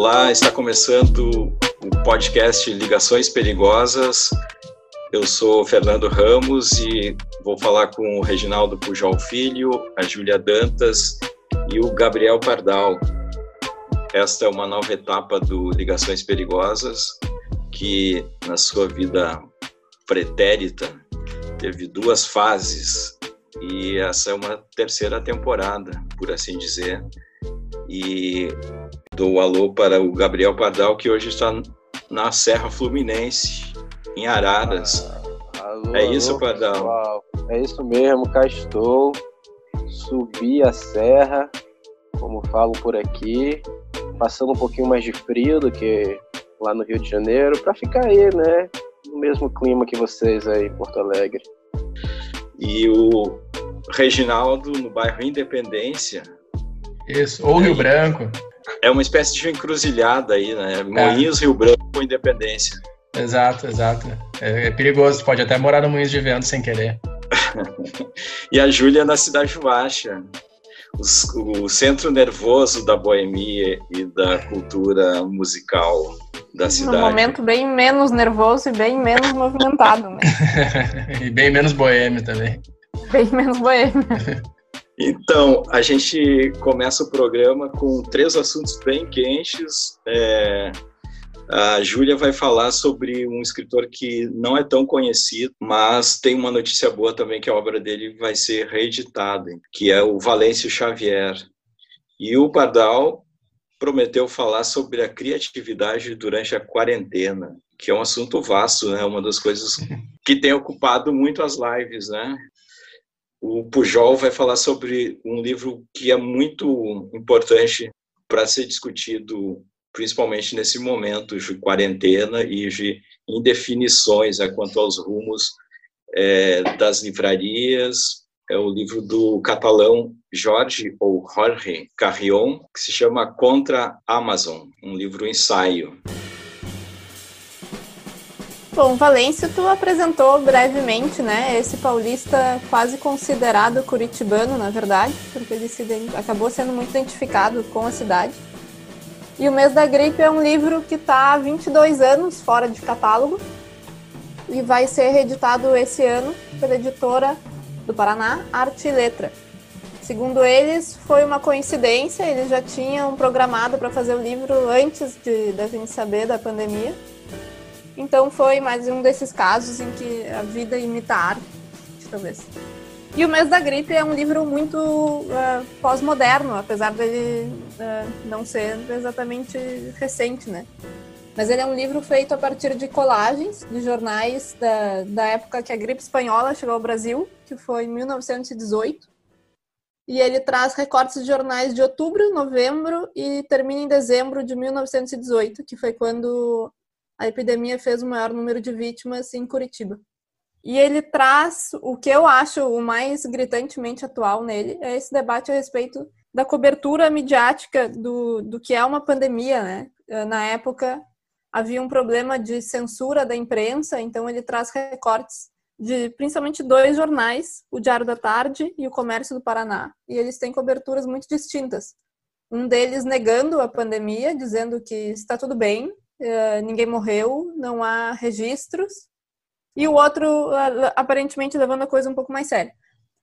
Olá, está começando o podcast Ligações Perigosas. Eu sou Fernando Ramos e vou falar com o Reginaldo Pujol Filho, a Júlia Dantas e o Gabriel Pardal. Esta é uma nova etapa do Ligações Perigosas, que na sua vida pretérita teve duas fases e essa é uma terceira temporada, por assim dizer. E dou um alô para o Gabriel Pardal, que hoje está na Serra Fluminense, em Araras. Ah, alô, é isso, alô, Pardal? pessoal. É isso mesmo, cá estou. Subi a serra, como falam por aqui, passando um pouquinho mais de frio do que lá no Rio de Janeiro, para ficar aí, né? No mesmo clima que vocês aí em Porto Alegre. E o Reginaldo, no bairro Independência, Isso, ou Rio Branco. É uma espécie de encruzilhada aí, né? Moinhos, Rio Branco, Independência. Exato, exato. É, é perigoso, pode até morar no Moinhos de Vento sem querer. E a Júlia na Cidade Baixa, os- o centro nervoso da boemia e da cultura musical da cidade. Num momento bem menos nervoso e bem menos movimentado, né? e bem menos boêmio também. Bem menos boêmio. Então, a gente começa o programa com três assuntos bem quentes. É, a Júlia vai falar sobre um escritor que não é tão conhecido, mas tem uma notícia boa também que a obra dele vai ser reeditada, que é o Valêncio Xavier. E o Pardal prometeu falar sobre a criatividade durante a quarentena, que é um assunto vasto, né? Uma das coisas que tem ocupado muito as lives, né? O Pujol vai falar sobre um livro que é muito importante para ser discutido, principalmente nesse momento de quarentena e de indefinições né, quanto aos rumos é, das livrarias. É o livro do catalão Jorge ou Jorge Carrion, que se chama Contra a Amazon, um livro ensaio. Bom, Valêncio, tu apresentou brevemente, né? Esse paulista quase considerado curitibano, na verdade, porque ele se acabou sendo muito identificado com a cidade. E O Mês da Gripe é um livro que está há 22 anos fora de catálogo e vai ser reeditado esse ano pela editora do Paraná, Arte e Letra. Segundo eles, foi uma coincidência, eles já tinham programado para fazer o livro antes de, da gente saber da pandemia. Então foi mais um desses casos em que a vida imita a arte, talvez. E o Mês da Gripe é um livro muito eh, pós-moderno, apesar dele eh, não ser exatamente recente, né? Mas ele é um livro feito a partir de colagens de jornais da, da época que a gripe espanhola chegou ao Brasil, que foi em 1918. E ele traz recortes de jornais de outubro, novembro e termina em dezembro de 1918, que foi quando a epidemia fez o maior número de vítimas em Curitiba. E ele traz o que eu acho o mais gritantemente atual nele, é esse debate a respeito da cobertura midiática do, do que é uma pandemia, né? Na época havia um problema de censura da imprensa, então ele traz recortes de principalmente dois jornais, o Diário da Tarde e o Comércio do Paraná, e eles têm coberturas muito distintas. Um deles negando a pandemia, dizendo que está tudo bem, eh, ninguém morreu, não há registros, e o outro eh, aparentemente levando a coisa um pouco mais séria.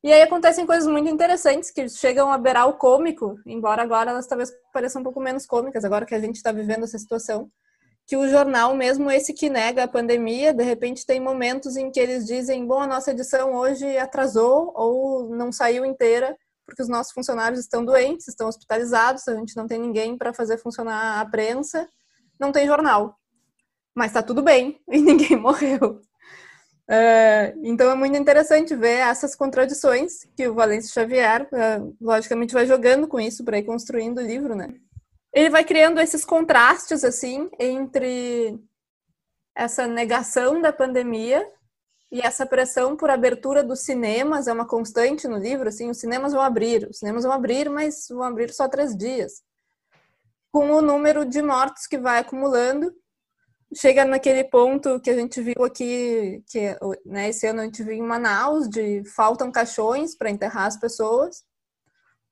E aí acontecem coisas muito interessantes que chegam a beirar o cômico, embora agora elas talvez pareçam um pouco menos cômicas, agora que a gente está vivendo essa situação, que o jornal, mesmo esse que nega a pandemia, de repente tem momentos em que eles dizem, bom, a nossa edição hoje atrasou ou não saiu inteira, porque os nossos funcionários estão doentes, estão hospitalizados, a gente não tem ninguém para fazer funcionar a prensa, não tem jornal. Mas tá tudo bem e ninguém morreu. É, então é muito interessante ver essas contradições que o Valêncio Xavier, é, logicamente, vai jogando com isso para ir construindo o livro, né? Ele vai criando esses contrastes, assim, entre essa negação da pandemia e essa pressão por abertura dos cinemas é uma constante no livro, assim, os cinemas vão abrir, os cinemas vão abrir, mas vão abrir só três dias. Com o número de mortos que vai acumulando, chega naquele ponto que a gente viu aqui, que né, esse ano a gente viu em Manaus, de faltam caixões para enterrar as pessoas.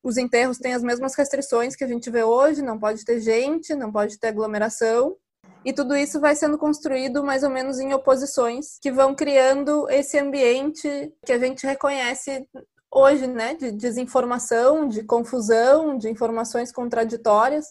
os enterros têm as mesmas restrições que a gente vê hoje, não pode ter gente, não pode ter aglomeração. E tudo isso vai sendo construído mais ou menos em oposições que vão criando esse ambiente que a gente reconhece hoje, né, de desinformação, de confusão, de informações contraditórias,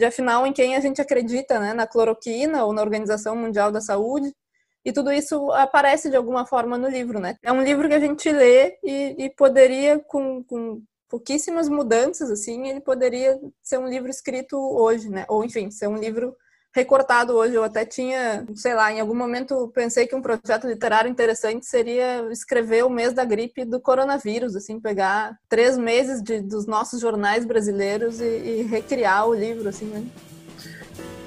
de afinal em quem a gente acredita, né, na cloroquina ou na Organização Mundial da Saúde. E tudo isso aparece de alguma forma no livro, né? É um livro que a gente lê e, e poderia, com, com pouquíssimas mudanças, assim, ele poderia ser um livro escrito hoje, né? Ou, enfim, ser um livro recortado hoje. Eu até tinha, sei lá, em algum momento pensei que um projeto literário interessante seria escrever o mês da gripe do coronavírus, assim, pegar três meses de, dos nossos jornais brasileiros e, e recriar o livro, assim, né?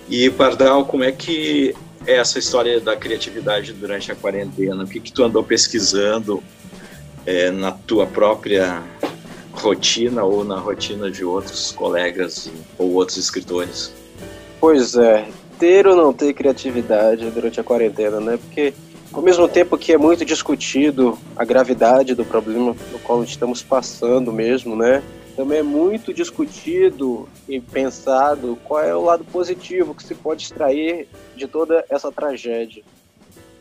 E, Pardal, como é que é essa história da criatividade durante a quarentena? O que, que tu andou pesquisando é, na tua própria rotina ou na rotina de outros colegas ou outros escritores? Pois é, ter ou não ter criatividade durante a quarentena, né? Porque ao mesmo tempo que é muito discutido a gravidade do problema no qual estamos passando mesmo, né? Também é muito discutido e pensado qual é o lado positivo que se pode extrair de toda essa tragédia.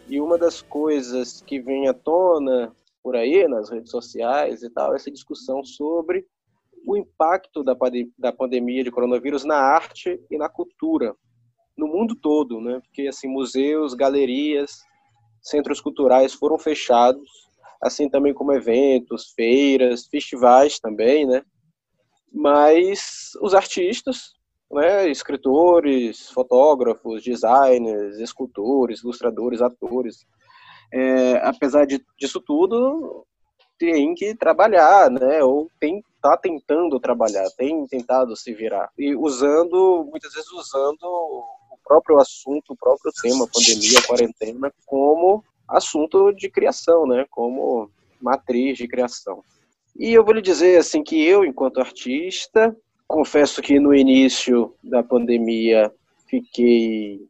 E uma das coisas que vem à tona por aí nas redes sociais e tal, é essa discussão sobre o impacto da, da pandemia de coronavírus na arte e na cultura no mundo todo, né? Porque assim museus, galerias, centros culturais foram fechados, assim também como eventos, feiras, festivais também, né? Mas os artistas, né, escritores, fotógrafos, designers, escultores, ilustradores, atores, é, apesar de, disso tudo, tem que trabalhar, né? Ou tem tá tentando trabalhar, tem tentado se virar e usando muitas vezes usando o próprio assunto, o próprio tema, pandemia, quarentena, como assunto de criação, né? Como matriz de criação. E eu vou lhe dizer assim que eu, enquanto artista, confesso que no início da pandemia fiquei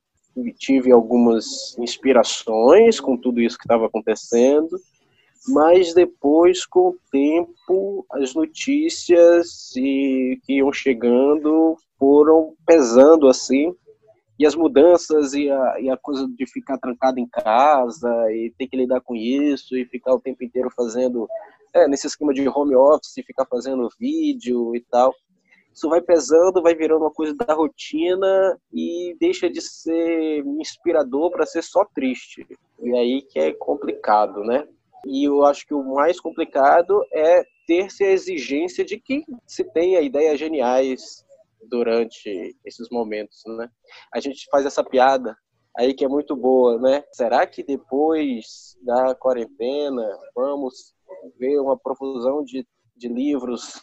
tive algumas inspirações com tudo isso que estava acontecendo mas depois, com o tempo, as notícias e, que iam chegando foram pesando assim, e as mudanças e a, e a coisa de ficar trancado em casa e ter que lidar com isso e ficar o tempo inteiro fazendo, é, nesse esquema de home office, ficar fazendo vídeo e tal. Isso vai pesando, vai virando uma coisa da rotina e deixa de ser inspirador para ser só triste. E aí que é complicado, né? E eu acho que o mais complicado é ter-se a exigência de que se tenha ideias geniais durante esses momentos, né? A gente faz essa piada aí que é muito boa, né? Será que depois da quarentena vamos ver uma profusão de, de livros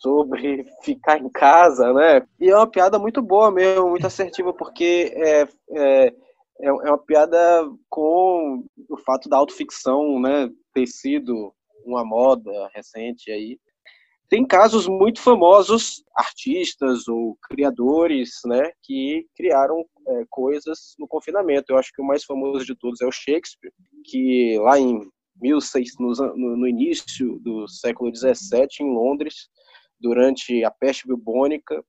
sobre ficar em casa, né? E é uma piada muito boa mesmo, muito assertiva, porque é, é é, é uma piada com o fato da autoficção né, ter sido uma moda recente aí. Tem casos muito famosos, artistas ou criadores, né, que criaram é, coisas no confinamento. Eu acho que o mais famoso de todos é o Shakespeare, que lá em 1600, no, no início do século 17 em Londres, durante a peste bubônica,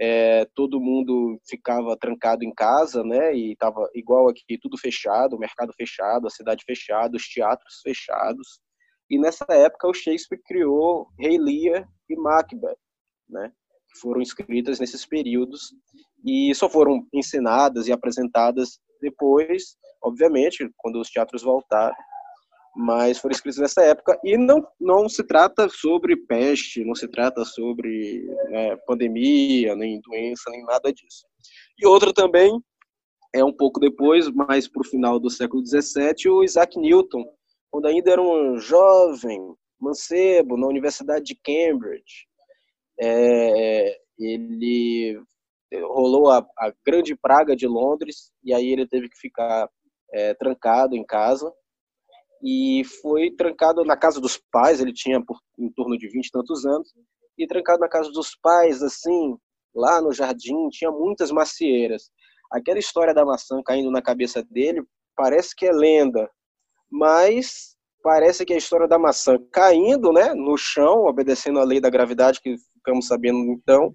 é, todo mundo ficava trancado em casa, né? E estava igual aqui, tudo fechado, o mercado fechado, a cidade fechada, os teatros fechados. E nessa época o Shakespeare criou Rei Lear e Macbeth, né? Que foram escritas nesses períodos e só foram ensinadas e apresentadas depois, obviamente, quando os teatros voltaram mas foram escritos nessa época e não não se trata sobre peste, não se trata sobre né, pandemia, nem doença, nem nada disso. E outra também é um pouco depois, mais para o final do século XVII, o Isaac Newton, quando ainda era um jovem mancebo na Universidade de Cambridge, é, ele rolou a, a, grande praga de Londres e aí ele teve que ficar é, trancado em casa e foi trancado na casa dos pais, ele tinha por, em torno de vinte e tantos anos, e trancado na casa dos pais, assim, lá no jardim, tinha muitas macieiras. Aquela história da maçã caindo na cabeça dele parece que é lenda, mas parece que a história da maçã caindo né, no chão, obedecendo à lei da gravidade que ficamos sabendo então,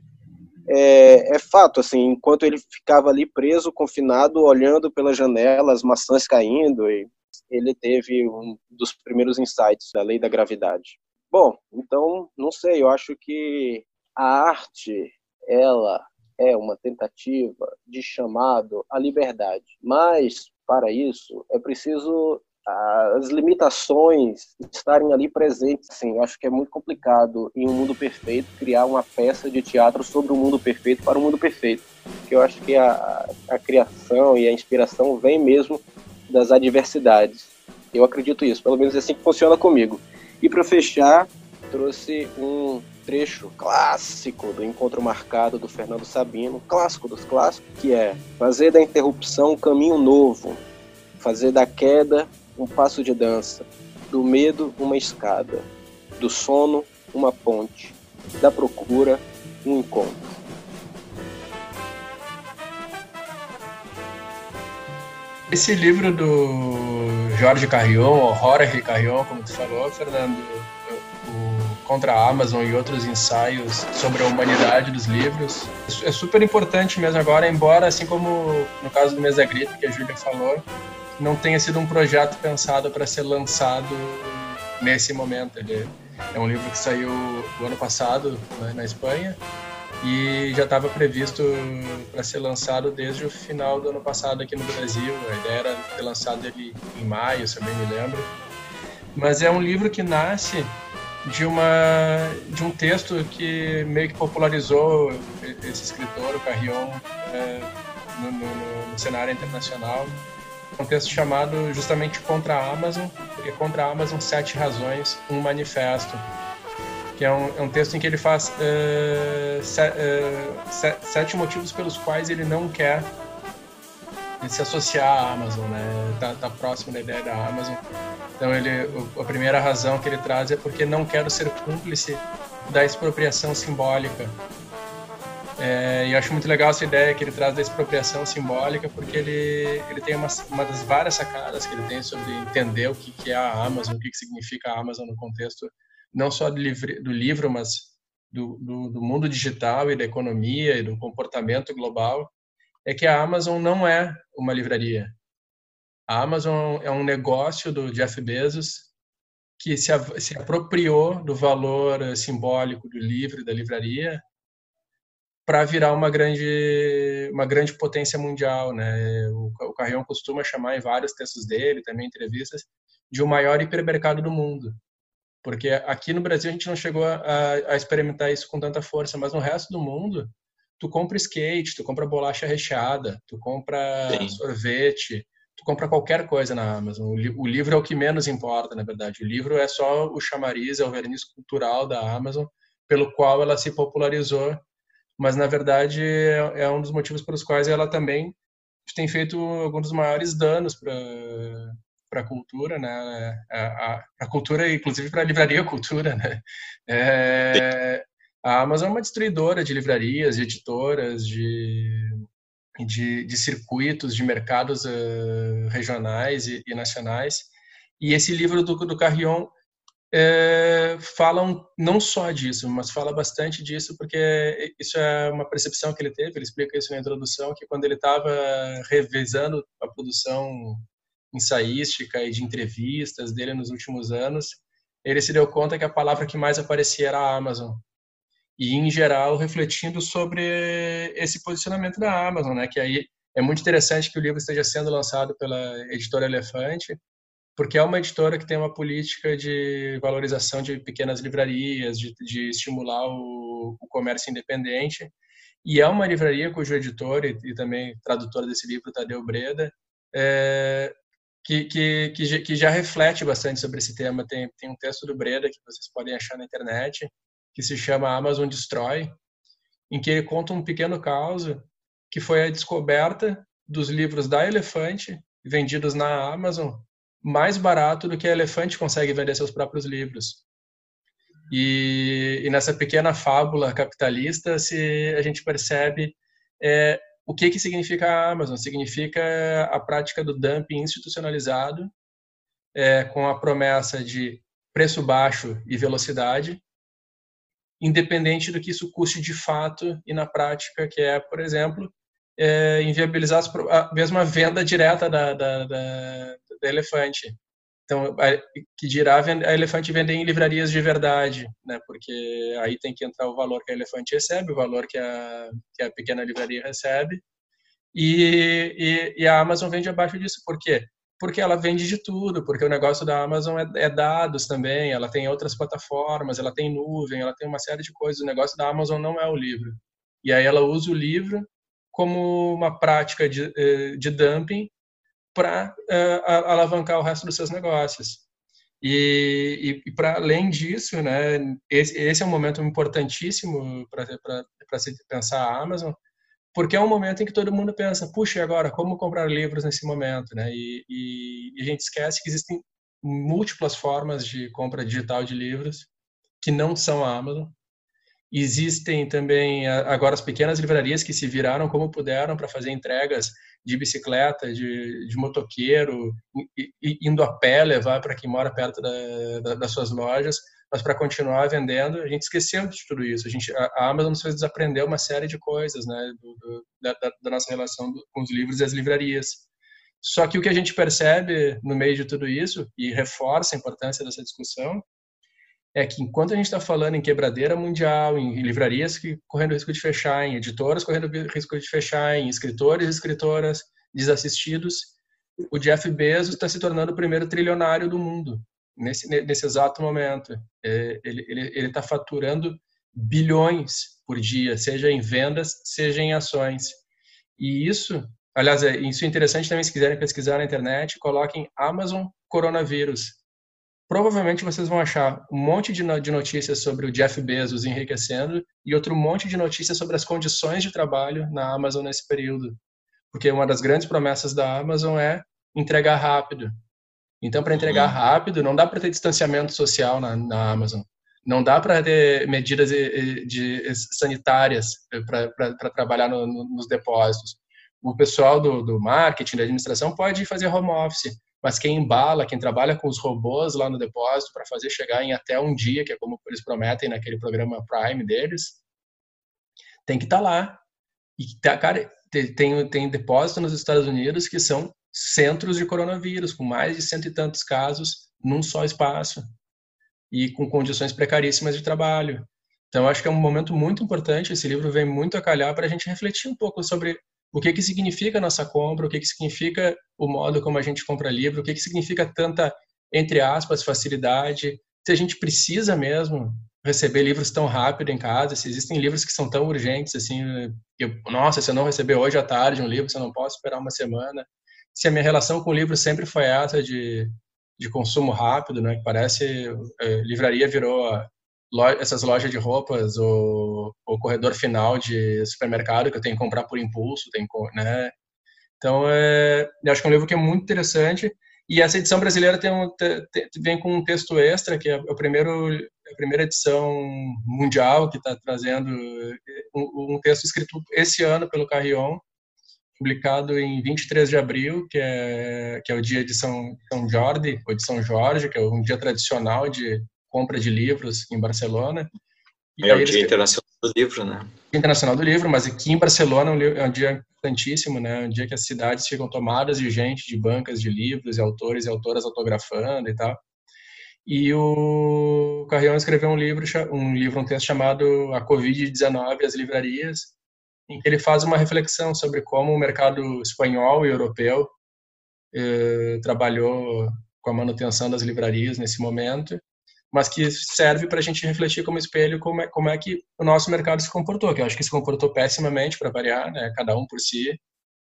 é, é, fato, assim, enquanto ele ficava ali preso, confinado, olhando pela janela, as maçãs caindo, e ele teve um dos primeiros insights da lei da gravidade. Bom, então, não sei, eu acho que a arte, ela é uma tentativa de chamado à liberdade, mas para isso é preciso as limitações estarem ali presentes. Assim, eu acho que é muito complicado em um mundo perfeito criar uma peça de teatro sobre o um mundo perfeito para o um mundo perfeito. Porque eu acho que a, a criação e a inspiração vem mesmo das adversidades. Eu acredito isso, pelo menos é assim que funciona comigo. E para fechar, trouxe um trecho clássico do Encontro Marcado do Fernando Sabino, clássico dos clássicos, que é fazer da interrupção um caminho novo, fazer da queda um passo de dança, do medo, uma escada, do sono, uma ponte, da procura, um encontro. Esse livro do Jorge Carrion, Jorge Carrion, como tu falou, Fernando, Contra a Amazon e outros ensaios sobre a humanidade dos livros, é super importante mesmo agora, embora, assim como no caso do Mesa Gripe, que a Júlia falou, não tenha sido um projeto pensado para ser lançado nesse momento. Ele é um livro que saiu o ano passado né, na Espanha e já estava previsto para ser lançado desde o final do ano passado aqui no Brasil. A ideia era ter lançado ele em maio, se eu bem me lembro. Mas é um livro que nasce de uma de um texto que meio que popularizou esse escritor, o Carrion, é, no, no, no cenário internacional um texto chamado justamente Contra a Amazon, e Contra a Amazon Sete Razões, um Manifesto, que é um, é um texto em que ele faz uh, se, uh, sete motivos pelos quais ele não quer se associar à Amazon, né? Tá, tá, próximo da ideia da Amazon. Então ele, a primeira razão que ele traz é porque não quero ser cúmplice da expropriação simbólica é, e eu acho muito legal essa ideia que ele traz da expropriação simbólica, porque ele, ele tem uma, uma das várias sacadas que ele tem sobre entender o que, que é a Amazon, o que, que significa a Amazon no contexto não só do, do livro, mas do, do, do, mundo digital e da economia e do comportamento global, é que a Amazon não é uma livraria. A Amazon é um negócio do Jeff Bezos que se, se apropriou do valor simbólico do livro da livraria para virar uma grande uma grande potência mundial, né? O, o costuma chamar em vários textos dele, também entrevistas, de o maior hipermercado do mundo, porque aqui no Brasil a gente não chegou a, a, experimentar isso com tanta força, mas no resto do mundo tu compra skate, tu compra bolacha recheada, tu compra Sim. sorvete, tu compra qualquer coisa na Amazon. O, li o, livro é o que menos importa, na verdade. O livro é só o chamariz, é o verniz cultural da Amazon, pelo qual ela se popularizou mas na verdade é, é um dos motivos pelos quais ela também tem feito alguns dos maiores danos para para a cultura, né? A, a, cultura, inclusive para a livraria cultura, né? É, a Amazon é uma destruidora de livrarias, de editoras, de, de, de circuitos, de mercados uh, regionais e, e, nacionais. E esse livro do, do Carrion é, não só disso, mas fala bastante disso porque isso é uma percepção que ele teve. Ele explica isso na introdução que quando ele estava revisando a produção ensaística e de entrevistas dele nos últimos anos, ele se deu conta que a palavra que mais aparecia era a Amazon. E em geral refletindo sobre esse posicionamento da Amazon, né? Que aí é muito interessante que o livro esteja sendo lançado pela editora Elefante porque é uma editora que tem uma política de valorização de pequenas livrarias, de, de estimular o, o, comércio independente, e é uma livraria cujo editor e, e também tradutor desse livro, Tadeu Breda, é, que, que, que, que, já reflete bastante sobre esse tema. Tem, tem um texto do Breda que vocês podem achar na internet, que se chama Amazon Destroy, em que ele conta um pequeno caso que foi a descoberta dos livros da Elefante vendidos na Amazon mais barato do que a Elefante consegue vender seus próprios livros. E, e nessa pequena fábula capitalista, se a gente percebe é, o que que significa a Amazon? Significa a prática do dumping institucionalizado é, com a promessa de preço baixo e velocidade, independente do que isso custe de fato e na prática, que é, por exemplo, é, inviabilizar a mesma venda direta da, da, da, da elefante. Então, que dirá a elefante vender em livrarias de verdade, né? Porque aí tem que entrar o valor que a elefante recebe, o valor que a, que a pequena livraria recebe, e, e, e, a Amazon vende abaixo disso. Por quê? Porque ela vende de tudo, porque o negócio da Amazon é, é, dados também, ela tem outras plataformas, ela tem nuvem, ela tem uma série de coisas. O negócio da Amazon não é o livro. E aí ela usa o livro como uma prática de, eh, de dumping para uh, eh, alavancar o resto dos seus negócios. E, e, e para além disso, né, esse, esse, é um momento importantíssimo para se pensar a Amazon, porque é um momento em que todo mundo pensa, puxa, e agora, como comprar livros nesse momento? Né? E, e, a gente esquece que existem múltiplas formas de compra digital de livros que não são a Amazon. Existem também agora as pequenas livrarias que se viraram como puderam para fazer entregas de bicicleta, de, de motoqueiro, indo a pé levar para quem mora perto da, da, das suas lojas, mas para continuar vendendo, a gente esqueceu de tudo isso. A, gente, a Amazon nos fez desaprender uma série de coisas, né, do, do, da, da, nossa relação com os livros e as livrarias. Só que o que a gente percebe no meio de tudo isso, e reforça a importância dessa discussão, é que enquanto a gente está falando em quebradeira mundial, em livrarias que correndo risco de fechar, em editoras correndo risco de fechar, em escritores e escritoras desassistidos, o Jeff Bezos está se tornando o primeiro trilionário do mundo nesse, nesse exato momento. É, ele está faturando bilhões por dia, seja em vendas, seja em ações. E isso, aliás, é, isso é interessante também, se quiserem pesquisar na internet, coloquem Amazon coronavírus provavelmente vocês vão achar um monte de, notícias sobre o Jeff Bezos enriquecendo e outro monte de notícias sobre as condições de trabalho na Amazon nesse período. Porque uma das grandes promessas da Amazon é entregar rápido. Então, para entregar uhum. rápido, não dá para ter distanciamento social na, na Amazon. Não dá para ter medidas de, de sanitárias para trabalhar no, no, nos depósitos. O pessoal do, do marketing, da administração, pode fazer home office mas quem embala, quem trabalha com os robôs lá no depósito para fazer chegar em até um dia, que é como eles prometem naquele programa Prime deles, tem que estar tá lá. E, tá, cara, tem, tem depósito nos Estados Unidos que são centros de coronavírus, com mais de cento e tantos casos num só espaço e com condições precaríssimas de trabalho. Então, acho que é um momento muito importante. Esse livro vem muito a calhar para a gente refletir um pouco sobre o que, que significa nossa compra, o que, que significa o modo como a gente compra livro, o que, que significa tanta, entre aspas, facilidade, se a gente precisa mesmo receber livros tão rápido em casa, se existem livros que são tão urgentes, assim, nossa, se eu não receber hoje à tarde um livro, se eu não posso esperar uma semana, se a minha relação com o livro sempre foi essa de, de consumo rápido, né, que parece, é, livraria virou a, essas lojas de roupas, o, o corredor final de supermercado que eu tenho que comprar por impulso, tem, né? Então, é, eu acho que é um livro que é muito interessante. E essa edição brasileira tem um, vem com um texto extra, que é o primeiro, a primeira edição mundial que está trazendo um, um, texto escrito esse ano pelo Carrion, publicado em 23 de abril, que é, que é o dia de São, São Jorge, ou de São Jorge, que é um dia tradicional de, compra de livros em Barcelona. E é o Dia Internacional do Livro, né? Dia Internacional do Livro, mas aqui em Barcelona é um dia importantíssimo, né? Um dia que as cidades ficam tomadas de gente, de bancas de livros, e autores e autoras autografando e tal. E o Carrião escreveu um livro, um livro, um texto chamado A Covid-19 e as Livrarias, em que ele faz uma reflexão sobre como o mercado espanhol e europeu eh, trabalhou com a manutenção das livrarias nesse momento mas que serve para a gente refletir como espelho como é, como é que o nosso mercado se comportou, que eu acho que se comportou pessimamente para variar, né? cada um por si,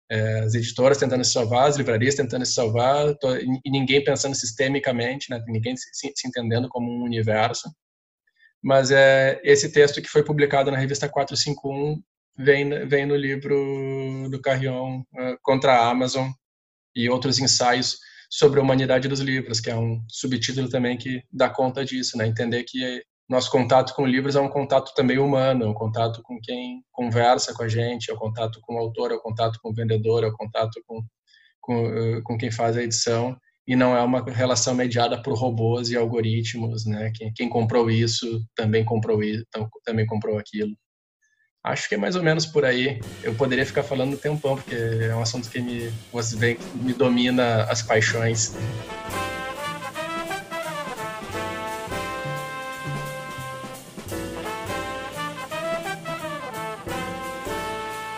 é, as editoras tentando se salvar, as livrarias tentando se salvar, tô, e ninguém pensando sistemicamente, né? ninguém se, se, entendendo como um universo. Mas é, esse texto que foi publicado na revista 451 vem, vem no livro do Carrion uh, contra a Amazon e outros ensaios sobre a humanidade dos livros, que é um subtítulo também que dá conta disso, né? Entender que nosso contato com livros é um contato também humano, é um contato com quem conversa com a gente, é o um contato com o autor, é o um contato com o vendedor, é o um contato com, com, com quem faz a edição, e não é uma relação mediada por robôs e algoritmos, né? Quem, quem comprou isso também comprou isso, também comprou aquilo. Acho que é mais ou menos por aí. Eu poderia ficar falando um tempão, porque é um assunto que me, me domina as paixões.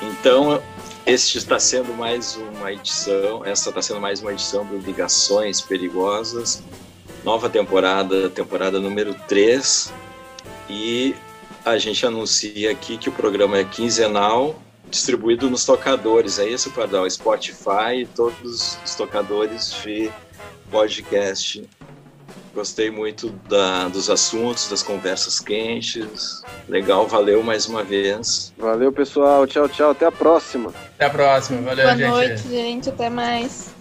Então, este está sendo mais uma edição, essa está sendo mais uma edição do Ligações Perigosas, nova temporada, temporada número 3, e a gente anuncia aqui que o programa é quinzenal, distribuído nos tocadores, é isso, Pardal? Spotify e todos os tocadores de podcast Gostei muito da, dos assuntos, das conversas quentes. Legal, valeu mais uma vez. Valeu, pessoal. Tchau, tchau. Até a próxima. Até a próxima. Valeu, Boa gente. noite, gente. Até mais.